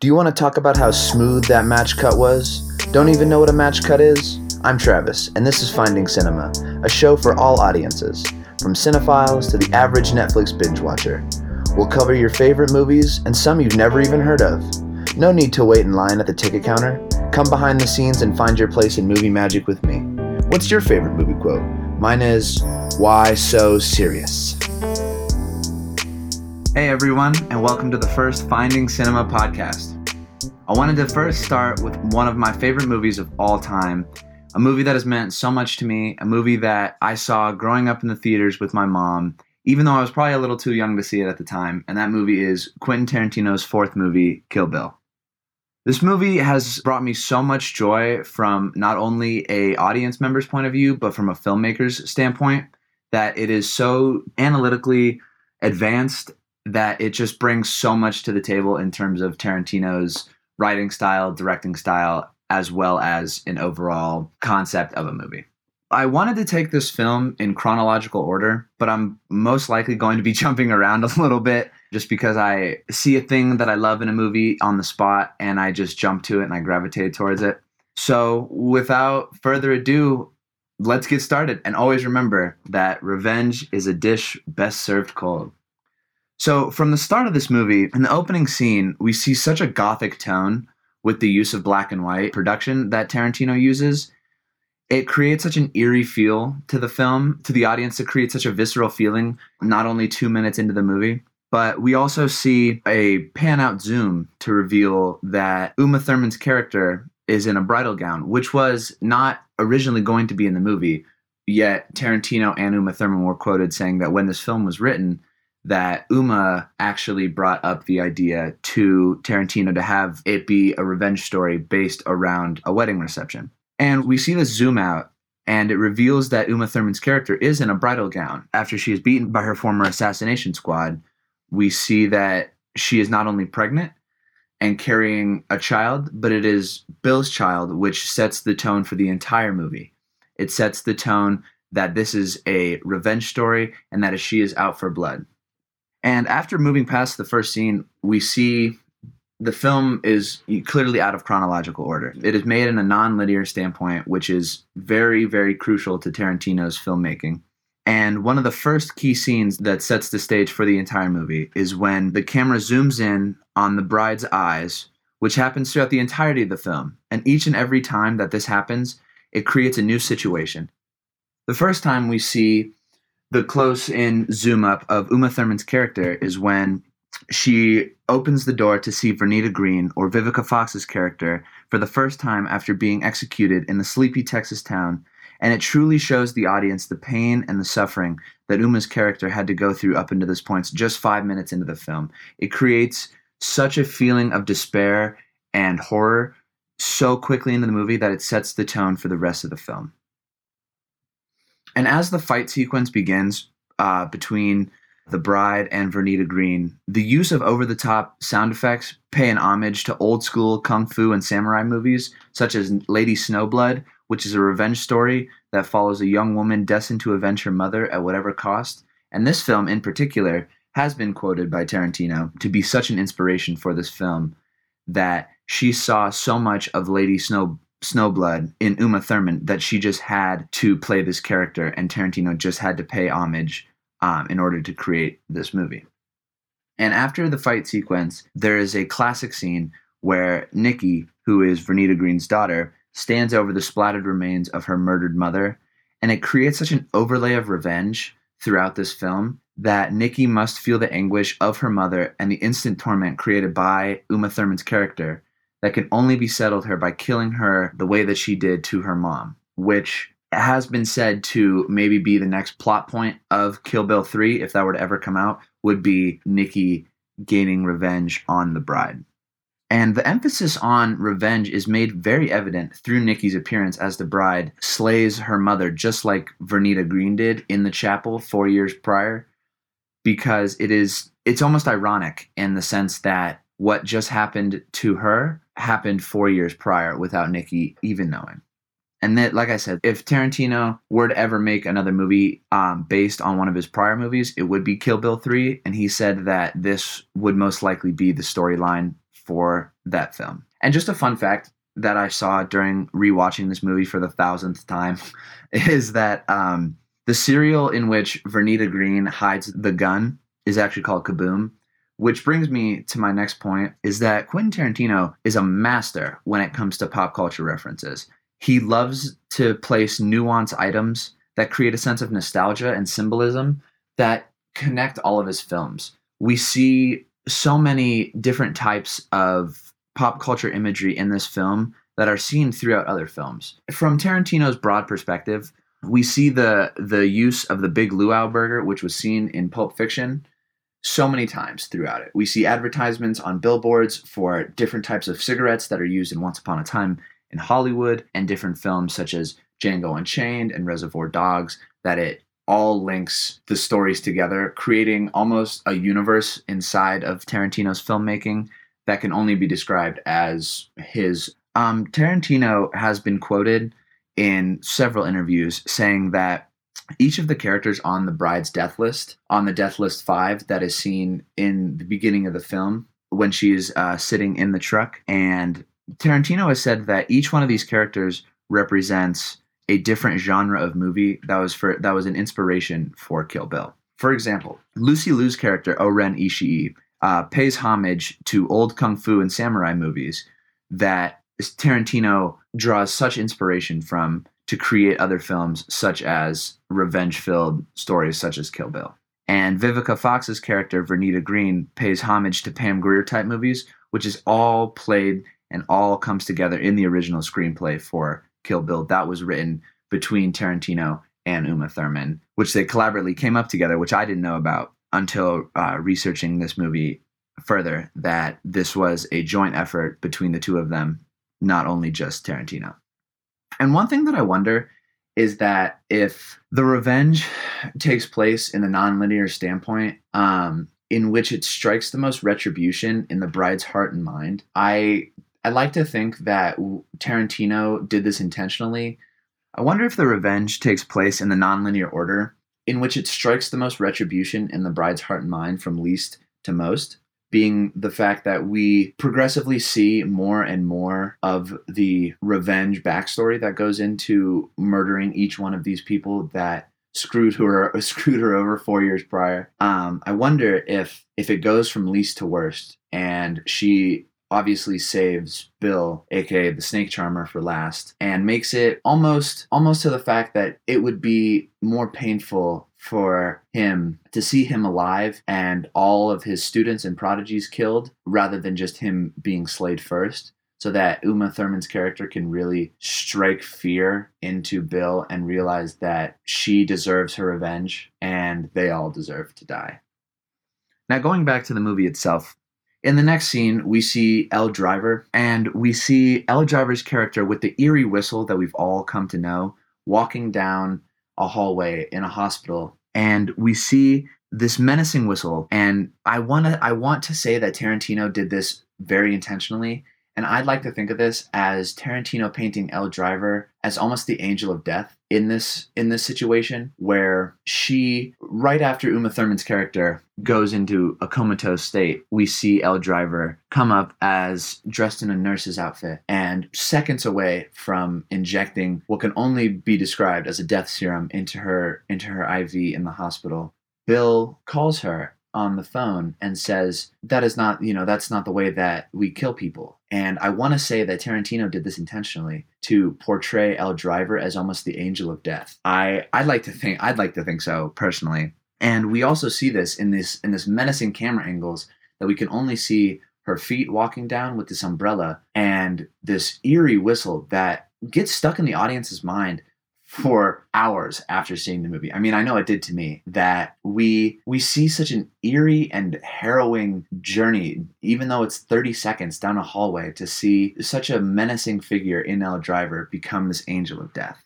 Do you want to talk about how smooth that match cut was? Don't even know what a match cut is? I'm Travis, and this is Finding Cinema, a show for all audiences, from cinephiles to the average Netflix binge watcher. We'll cover your favorite movies and some you've never even heard of. No need to wait in line at the ticket counter. Come behind the scenes and find your place in movie magic with me. What's your favorite movie quote? Mine is, Why so serious? Hey everyone, and welcome to the first Finding Cinema podcast. I wanted to first start with one of my favorite movies of all time, a movie that has meant so much to me, a movie that I saw growing up in the theaters with my mom, even though I was probably a little too young to see it at the time, and that movie is Quentin Tarantino's fourth movie, Kill Bill. This movie has brought me so much joy from not only a audience member's point of view, but from a filmmaker's standpoint, that it is so analytically advanced that it just brings so much to the table in terms of Tarantino's writing style, directing style, as well as an overall concept of a movie. I wanted to take this film in chronological order, but I'm most likely going to be jumping around a little bit just because I see a thing that I love in a movie on the spot and I just jump to it and I gravitate towards it. So, without further ado, let's get started. And always remember that revenge is a dish best served cold. So, from the start of this movie, in the opening scene, we see such a gothic tone with the use of black and white production that Tarantino uses. It creates such an eerie feel to the film, to the audience. It creates such a visceral feeling, not only two minutes into the movie, but we also see a pan out zoom to reveal that Uma Thurman's character is in a bridal gown, which was not originally going to be in the movie. Yet Tarantino and Uma Thurman were quoted saying that when this film was written, that Uma actually brought up the idea to Tarantino to have it be a revenge story based around a wedding reception. And we see this zoom out, and it reveals that Uma Thurman's character is in a bridal gown. After she is beaten by her former assassination squad, we see that she is not only pregnant and carrying a child, but it is Bill's child, which sets the tone for the entire movie. It sets the tone that this is a revenge story and that she is out for blood. And after moving past the first scene, we see the film is clearly out of chronological order. It is made in a non-linear standpoint, which is very, very crucial to Tarantino's filmmaking. And one of the first key scenes that sets the stage for the entire movie is when the camera zooms in on the bride's eyes, which happens throughout the entirety of the film. And each and every time that this happens, it creates a new situation. The first time we see the close in zoom up of Uma Thurman's character is when she opens the door to see Vernita Green, or Vivica Fox's character, for the first time after being executed in the sleepy Texas town, and it truly shows the audience the pain and the suffering that Uma's character had to go through up until this point, just five minutes into the film. It creates such a feeling of despair and horror so quickly into the movie that it sets the tone for the rest of the film. And as the fight sequence begins uh, between the bride and Vernita Green, the use of over the top sound effects pay an homage to old school kung fu and samurai movies, such as Lady Snowblood, which is a revenge story that follows a young woman destined to avenge her mother at whatever cost. And this film, in particular, has been quoted by Tarantino to be such an inspiration for this film that she saw so much of Lady Snow Snowblood in Uma Thurman that she just had to play this character, and Tarantino just had to pay homage um, in order to create this movie. And after the fight sequence, there is a classic scene where Nikki, who is Vernita Green's daughter, stands over the splattered remains of her murdered mother, and it creates such an overlay of revenge throughout this film that Nikki must feel the anguish of her mother and the instant torment created by Uma Thurman's character that can only be settled her by killing her the way that she did to her mom, which has been said to maybe be the next plot point of Kill Bill 3 if that were to ever come out would be Nikki gaining revenge on the bride. And the emphasis on revenge is made very evident through Nikki's appearance as the bride slays her mother just like Vernita Green did in the chapel 4 years prior because it is it's almost ironic in the sense that what just happened to her happened four years prior without Nikki even knowing. And that, like I said, if Tarantino were to ever make another movie um, based on one of his prior movies, it would be Kill Bill 3. And he said that this would most likely be the storyline for that film. And just a fun fact that I saw during rewatching this movie for the thousandth time is that um, the cereal in which Vernita Green hides the gun is actually called Kaboom. Which brings me to my next point is that Quentin Tarantino is a master when it comes to pop culture references. He loves to place nuanced items that create a sense of nostalgia and symbolism that connect all of his films. We see so many different types of pop culture imagery in this film that are seen throughout other films. From Tarantino's broad perspective, we see the the use of the Big Luau burger, which was seen in Pulp Fiction, so many times throughout it. We see advertisements on billboards for different types of cigarettes that are used in Once Upon a Time in Hollywood and different films such as Django Unchained and Reservoir Dogs that it all links the stories together, creating almost a universe inside of Tarantino's filmmaking that can only be described as his. Um, Tarantino has been quoted in several interviews saying that each of the characters on the bride's death list, on the death list five that is seen in the beginning of the film when she's uh, sitting in the truck, and Tarantino has said that each one of these characters represents a different genre of movie that was for that was an inspiration for Kill Bill. For example, Lucy Liu's character O-Ren Ishii uh, pays homage to old kung fu and samurai movies that Tarantino draws such inspiration from to create other films such as revenge-filled stories such as Kill Bill. And Vivica Fox's character Vernita Green pays homage to Pam Grier type movies, which is all played and all comes together in the original screenplay for Kill Bill that was written between Tarantino and Uma Thurman, which they collaboratively came up together, which I didn't know about until uh, researching this movie further. That this was a joint effort between the two of them, not only just Tarantino. And one thing that I wonder is that if the revenge takes place in a nonlinear standpoint, um, in which it strikes the most retribution in the bride's heart and mind, I I like to think that Tarantino did this intentionally. I wonder if the revenge takes place in the nonlinear order in which it strikes the most retribution in the bride's heart and mind from least to most, being the fact that we progressively see more and more of the revenge backstory that goes into murdering each one of these people that screwed her screwed her over four years prior. Um, I wonder if if it goes from least to worst, and she obviously saves Bill, aka the snake charmer, for last, and makes it almost almost to the fact that it would be more painful for him to see him alive and all of his students and prodigies killed rather than just him being slayed first. So that Uma Thurman's character can really strike fear into Bill and realize that she deserves her revenge and they all deserve to die. Now, going back to the movie itself, in the next scene, we see Elle Driver, and we see Elle Driver's character with the eerie whistle that we've all come to know walking down a hallway in a hospital. And we see this menacing whistle. And I want to I want to say that Tarantino did this very intentionally and I'd like to think of this as Tarantino painting Elle Driver as almost the angel of death in this in this situation where she right after Uma Thurman's character goes into a comatose state, we see Elle Driver come up as dressed in a nurse's outfit and seconds away from injecting what can only be described as a death serum into her into her IV in the hospital. Bill calls her on the phone and says that is not you know that's not the way that we kill people. And i want to say that tarantino did this intentionally to portray Elle Driver as almost the angel of death. I i'd like to think i'd like to think so personally. And we also see this in this in this menacing camera angles that we can only see her feet walking down with this umbrella and this eerie whistle that gets stuck in the audience's mind for hours after seeing the movie. I mean, I know it did to me that we we see such an eerie and harrowing journey even though it's 30 seconds down a hallway to see such a menacing figure in Elle Driver become this angel of death.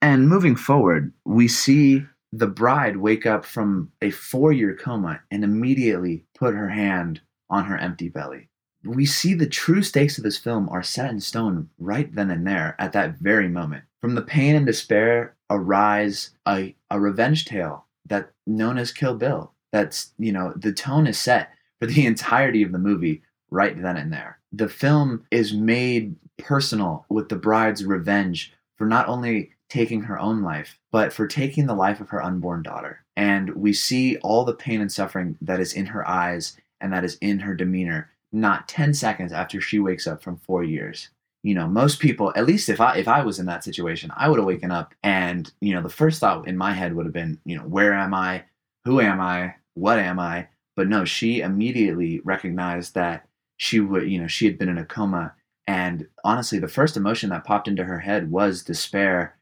And moving forward, we see the bride wake up from a 4-year coma and immediately put her hand on her empty belly we see the true stakes of this film are set in stone right then and there at that very moment. From the pain and despair arise a, a revenge tale that known as Kill Bill. That's you know the tone is set for the entirety of the movie right then and there. The film is made personal with the bride's revenge for not only taking her own life, but for taking the life of her unborn daughter. And we see all the pain and suffering that is in her eyes and that is in her demeanor not 10 seconds after she wakes up from 4 years. You know, most people, at least if I if I was in that situation, I would have waken up and, you know, the first thought in my head would have been, you know, where am I? Who am I? What am I? But no, she immediately recognized that she would, you know, she had been in a coma and honestly, the first emotion that popped into her head was despair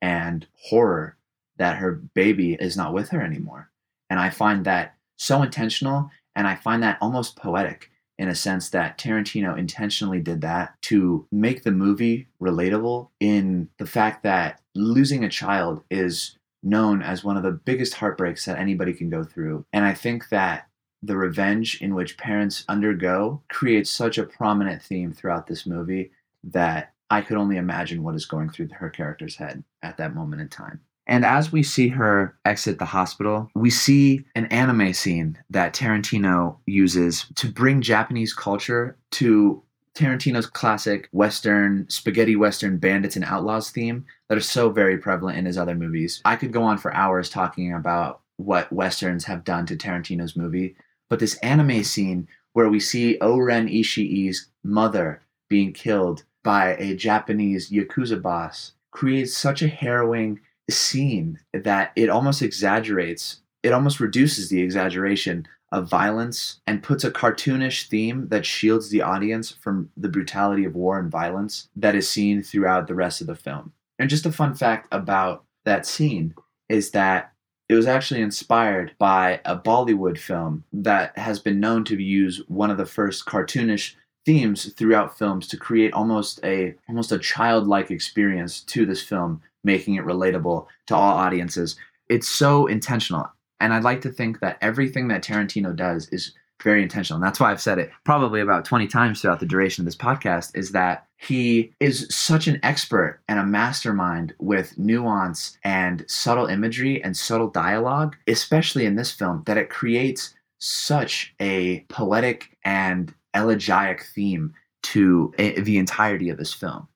and horror that her baby is not with her anymore. And I find that so intentional and I find that almost poetic in a sense that Tarantino intentionally did that to make the movie relatable in the fact that losing a child is known as one of the biggest heartbreaks that anybody can go through. And I think that the revenge in which parents undergo creates such a prominent theme throughout this movie that I could only imagine what is going through her character's head at that moment in time. And as we see her exit the hospital, we see an anime scene that Tarantino uses to bring Japanese culture to Tarantino's classic Western, spaghetti Western bandits and outlaws theme that are so very prevalent in his other movies. I could go on for hours talking about what Westerns have done to Tarantino's movie, but this anime scene where we see O-Ren Ishii's mother being killed by a Japanese Yakuza boss creates such a harrowing scene that it almost exaggerates, it almost reduces the exaggeration of violence and puts a cartoonish theme that shields the audience from the brutality of war and violence that is seen throughout the rest of the film. And just a fun fact about that scene is that it was actually inspired by a Bollywood film that has been known to use one of the first cartoonish themes throughout films to create almost a almost a childlike experience to this film making it relatable to all audiences. It's so intentional. And i'd like to think that everything that tarantino does is very intentional. And that's why i've said it probably about 20 times throughout the duration of this podcast is that he is such an expert and a mastermind with nuance and subtle imagery and subtle dialogue especially in this film that it creates such a poetic and elegiac theme to a, the entirety of this film.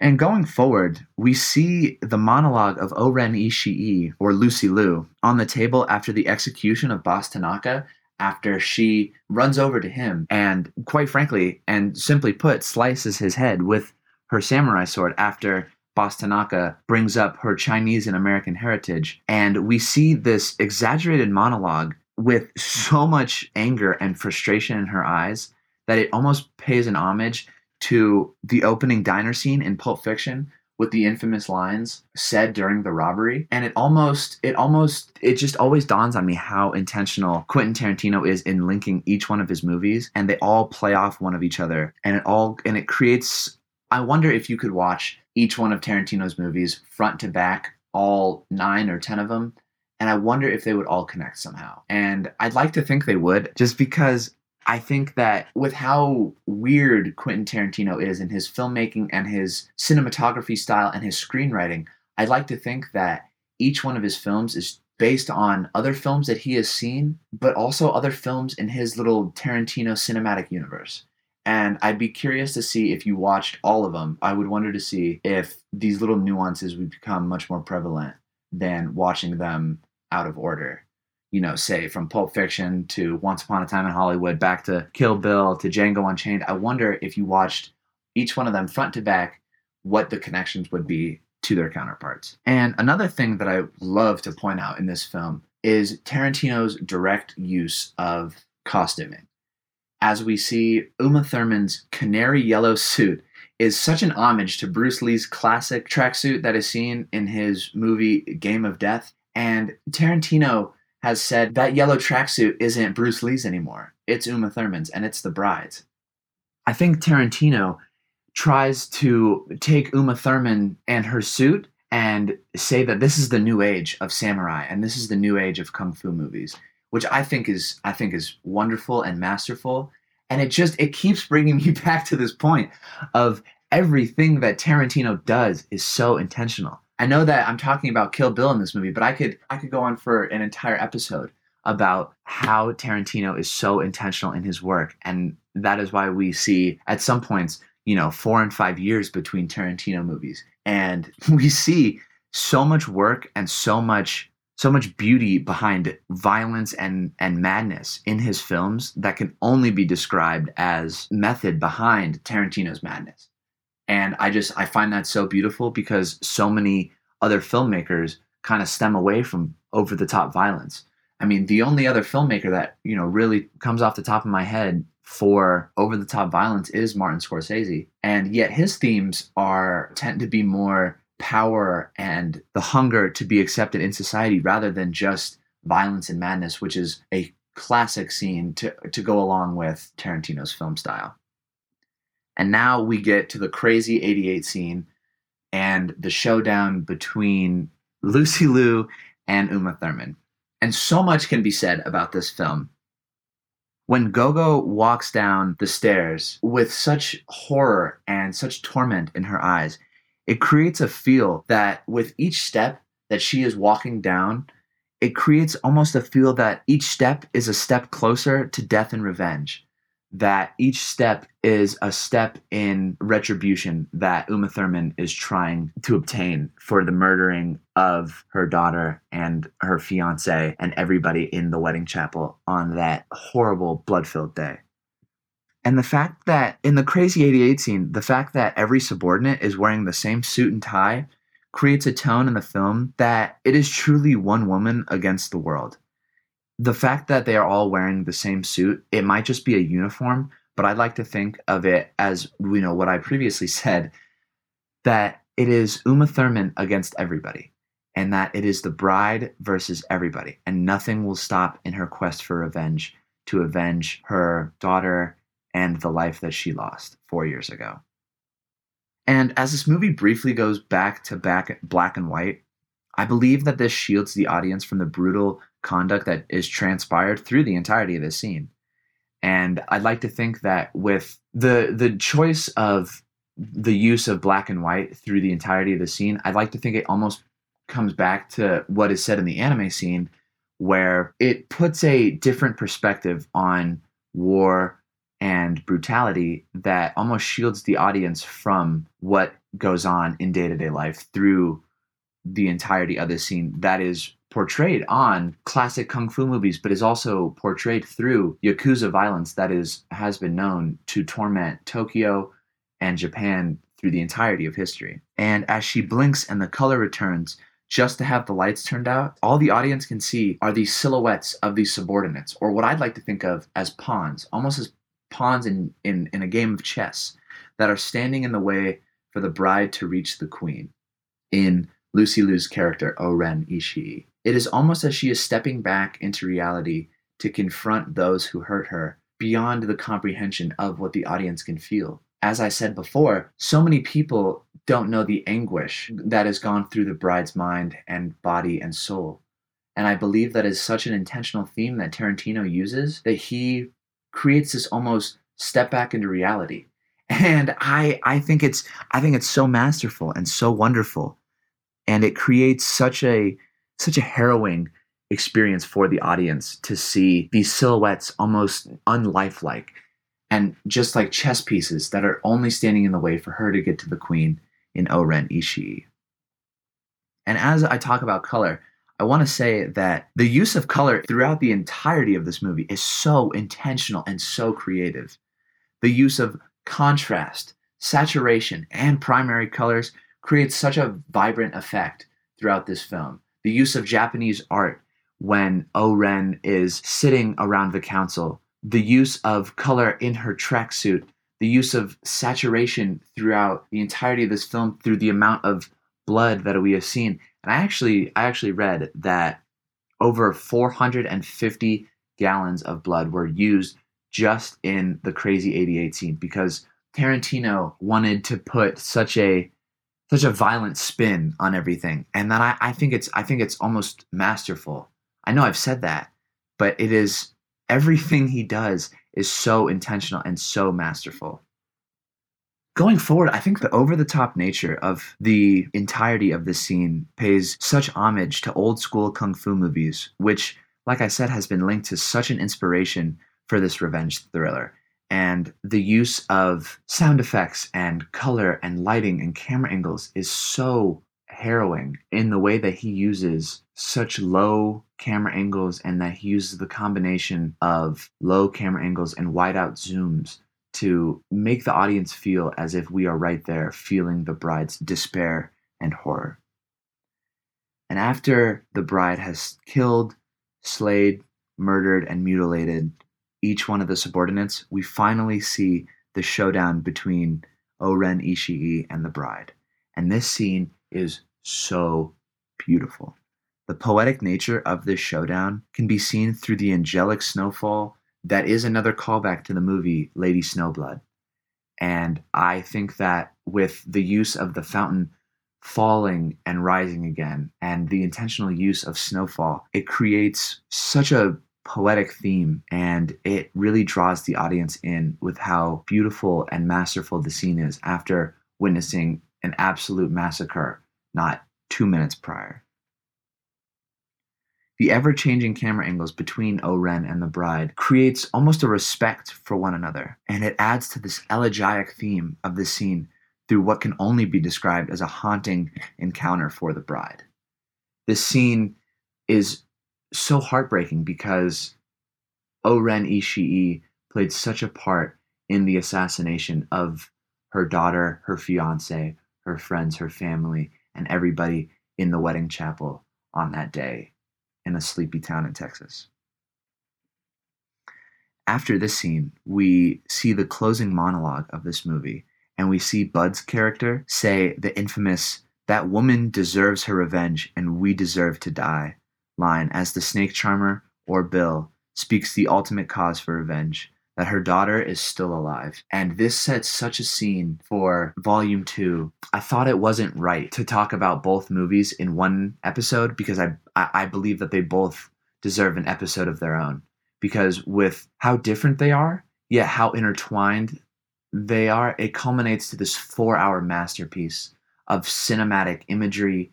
And going forward, we see the monologue of O-Ren Ishii, or Lucy Liu, on the table after the execution of Boss Tanaka, after she runs over to him and, quite frankly, and simply put, slices his head with her samurai sword after Boss Tanaka brings up her Chinese and American heritage. And we see this exaggerated monologue with so much anger and frustration in her eyes that it almost pays an homage to the opening diner scene in Pulp Fiction with the infamous lines said during the robbery and it almost it almost it just always dawns on me how intentional Quentin Tarantino is in linking each one of his movies and they all play off one of each other and it all and it creates I wonder if you could watch each one of Tarantino's movies front to back all 9 or 10 of them and I wonder if they would all connect somehow. And I'd like to think they would just because I think that with how weird Quentin Tarantino is in his filmmaking and his cinematography style and his screenwriting, I'd like to think that each one of his films is based on other films that he has seen, but also other films in his little Tarantino cinematic universe. And I'd be curious to see if you watched all of them. I would wonder to see if these little nuances would become much more prevalent than watching them out of order you know, say from Pulp Fiction to Once Upon a Time in Hollywood, back to Kill Bill to Django Unchained. I wonder if you watched each one of them front to back, what the connections would be to their counterparts. And another thing that I love to point out in this film is Tarantino's direct use of costuming. As we see, Uma Thurman's canary yellow suit is such an homage to Bruce Lee's classic tracksuit that is seen in his movie Game of Death. And Tarantino has said that yellow tracksuit isn't Bruce Lee's anymore. It's Uma Thurman's and it's the bride's. I think Tarantino tries to take Uma Thurman and her suit and say that this is the new age of samurai and this is the new age of kung fu movies, which I think is I think is wonderful and masterful. And it just it keeps bringing me back to this point of everything that Tarantino does is so intentional. I know that I'm talking about Kill Bill in this movie, but I could I could go on for an entire episode about how Tarantino is so intentional in his work. And that is why we see at some points, you know, four and five years between Tarantino movies. And we see so much work and so much so much beauty behind violence and and madness in his films that can only be described as method behind Tarantino's madness. And I just I find that so beautiful because so many other filmmakers kind of stem away from over the top violence. I mean, the only other filmmaker that, you know, really comes off the top of my head for over the top violence is Martin Scorsese. And yet his themes are tend to be more power and the hunger to be accepted in society rather than just violence and madness, which is a classic scene to, to go along with Tarantino's film style. And now we get to the crazy 88 scene and the showdown between Lucy Liu and Uma Thurman. And so much can be said about this film. When Gogo walks down the stairs with such horror and such torment in her eyes, it creates a feel that with each step that she is walking down, it creates almost a feel that each step is a step closer to death and revenge that each step is a step in retribution that Uma Thurman is trying to obtain for the murdering of her daughter and her fiance and everybody in the wedding chapel on that horrible blood filled day. And the fact that in the Crazy 88 scene, the fact that every subordinate is wearing the same suit and tie creates a tone in the film that it is truly one woman against the world the fact that they are all wearing the same suit, it might just be a uniform, but I'd like to think of it as you know what I previously said that it is Uma Thurman against everybody and that it is the bride versus everybody and nothing will stop in her quest for revenge to avenge her daughter and the life that she lost 4 years ago. And as this movie briefly goes back to back black and white, I believe that this shields the audience from the brutal conduct that is transpired through the entirety of this scene. And I'd like to think that with the the choice of the use of black and white through the entirety of the scene, I'd like to think it almost comes back to what is said in the anime scene, where it puts a different perspective on war and brutality that almost shields the audience from what goes on in day to day life through the entirety of the scene that is portrayed on classic kung fu movies, but is also portrayed through yakuza violence that is has been known to torment Tokyo and Japan through the entirety of history. And as she blinks and the color returns, just to have the lights turned out, all the audience can see are these silhouettes of these subordinates, or what I'd like to think of as pawns, almost as pawns in, in, in a game of chess, that are standing in the way for the bride to reach the queen. In Lucy Liu's character, O-Ren Ishii. It is almost as she is stepping back into reality to confront those who hurt her beyond the comprehension of what the audience can feel. As I said before, so many people don't know the anguish that has gone through the bride's mind and body and soul. And I believe that is such an intentional theme that Tarantino uses that he creates this almost step back into reality. And I I think it's I think it's so masterful and so wonderful and it creates such a such a harrowing experience for the audience to see these silhouettes almost unlifelike and just like chess pieces that are only standing in the way for her to get to the queen in O-Ren Ishii. And as I talk about color, I want to say that the use of color throughout the entirety of this movie is so intentional and so creative. The use of contrast, saturation, and primary colors creates such a vibrant effect throughout this film. The use of Japanese art when O-Ren is sitting around the council, the use of color in her tracksuit, the use of saturation throughout the entirety of this film through the amount of blood that we have seen. And I actually I actually read that over 450 gallons of blood were used just in the crazy 88 scene because Tarantino wanted to put such a such a violent spin on everything and then I, I think it's i think it's almost masterful i know i've said that but it is everything he does is so intentional and so masterful going forward i think the over the top nature of the entirety of this scene pays such homage to old school kung fu movies which like I said, has been linked to such an inspiration for this revenge thriller. And the use of sound effects and color and lighting and camera angles is so harrowing in the way that he uses such low camera angles and that he uses the combination of low camera angles and wide out zooms to make the audience feel as if we are right there feeling the bride's despair and horror. And after the bride has killed, slayed, murdered, and mutilated each one of the subordinates, we finally see the showdown between O-Ren Ishii and the bride. And this scene is so beautiful. The poetic nature of this showdown can be seen through the angelic snowfall that is another callback to the movie Lady Snowblood. And I think that with the use of the fountain falling and rising again and the intentional use of snowfall, it creates such a poetic theme and it really draws the audience in with how beautiful and masterful the scene is after witnessing an absolute massacre not two minutes prior. The ever changing camera angles between O-Ren and the bride creates almost a respect for one another, and it adds to this elegiac theme of the scene through what can only be described as a haunting encounter for the bride. This scene is so heartbreaking because O-Ren Ishii played such a part in the assassination of her daughter, her fiance, her friends, her family, and everybody in the wedding chapel on that day in a sleepy town in Texas. After this scene, we see the closing monologue of this movie, and we see Budd's character say the infamous, That woman deserves her revenge, and we deserve to die line as the snake charmer, or Bill, speaks the ultimate cause for revenge that her daughter is still alive. And this sets such a scene for volume two. I thought it wasn't right to talk about both movies in one episode because I, I, believe that they both deserve an episode of their own. Because with how different they are, yet how intertwined they are, it culminates to this four hour masterpiece of cinematic imagery,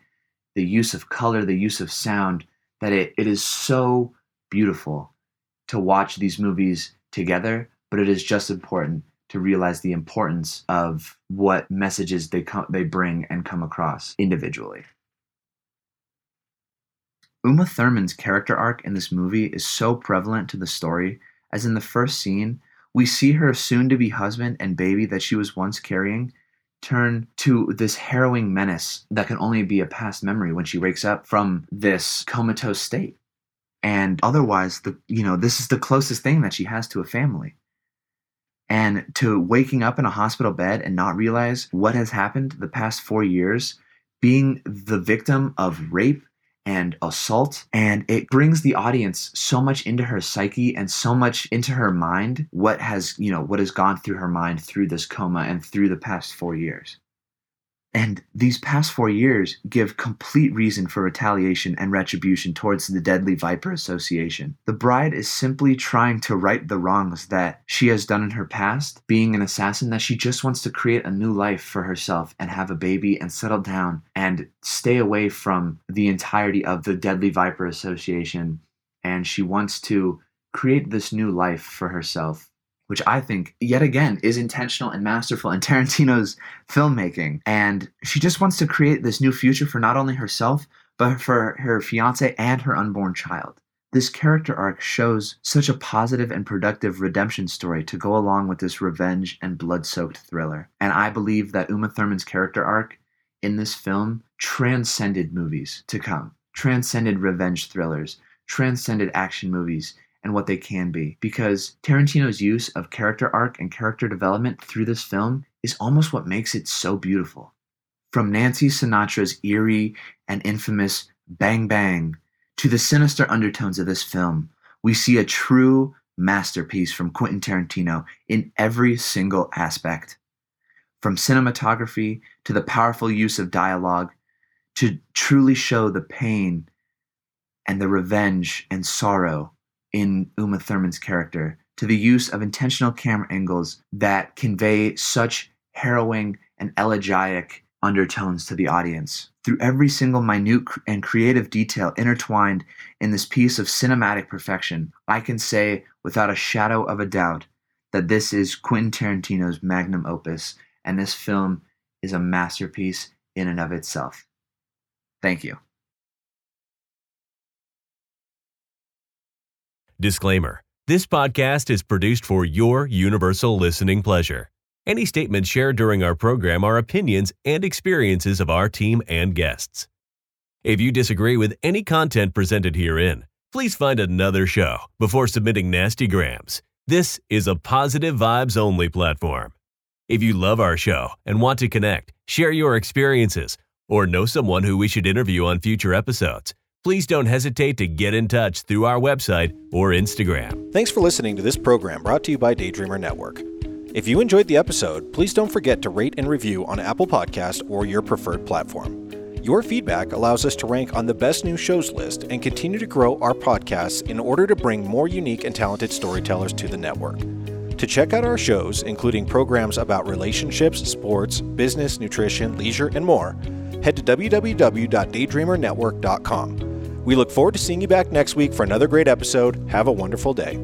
the use of color, the use of sound, that it, it is so beautiful to watch these movies together, but it is just important to realize the importance of what messages they come they bring and come across individually. Uma Thurman's character arc in this movie is so prevalent to the story, as in the first scene, we see her soon to be husband and baby that she was once carrying turn to this harrowing menace that can only be a past memory when she wakes up from this comatose state. And otherwise the you know this is the closest thing that she has to a family. And to waking up in a hospital bed and not realize what has happened the past 4 years being the victim of rape and assault and it brings the audience so much into her psyche and so much into her mind what has you know what has gone through her mind through this coma and through the past 4 years and these past four years give complete reason for retaliation and retribution towards the Deadly Viper Association. The bride is simply trying to right the wrongs that she has done in her past, being an assassin, that she just wants to create a new life for herself and have a baby and settle down and stay away from the entirety of the Deadly Viper Association. And she wants to create this new life for herself which I think, yet again, is intentional and masterful in Tarantino's filmmaking. And she just wants to create this new future for not only herself, but for her fiance and her unborn child. This character arc shows such a positive and productive redemption story to go along with this revenge and blood soaked thriller. And I believe that Uma Thurman's character arc in this film transcended movies to come, transcended revenge thrillers, transcended action movies, and what they can be. Because Tarantino's use of character arc and character development through this film is almost what makes it so beautiful. From Nancy Sinatra's eerie and infamous Bang Bang to the sinister undertones of this film, we see a true masterpiece from Quentin Tarantino in every single aspect. From cinematography to the powerful use of dialogue to truly show the pain and the revenge and sorrow in Uma Thurman's character to the use of intentional camera angles that convey such harrowing and elegiac undertones to the audience. Through every single minute and creative detail intertwined in this piece of cinematic perfection, I can say without a shadow of a doubt that this is Quentin Tarantino's magnum opus, and this film is a masterpiece in and of itself. Thank you. Disclaimer This podcast is produced for your universal listening pleasure. Any statements shared during our program are opinions and experiences of our team and guests. If you disagree with any content presented herein, please find another show before submitting nasty grams. This is a positive vibes only platform. If you love our show and want to connect, share your experiences, or know someone who we should interview on future episodes, please don't hesitate to get in touch through our website or Instagram. Thanks for listening to this program brought to you by Daydreamer Network. If you enjoyed the episode, please don't forget to rate and review on Apple Podcast or your preferred platform. Your feedback allows us to rank on the best new shows list and continue to grow our podcasts in order to bring more unique and talented storytellers to the network. To check out our shows, including programs about relationships, sports, business, nutrition, leisure, and more, head to www.daydreamernetwork.com. We look forward to seeing you back next week for another great episode. Have a wonderful day.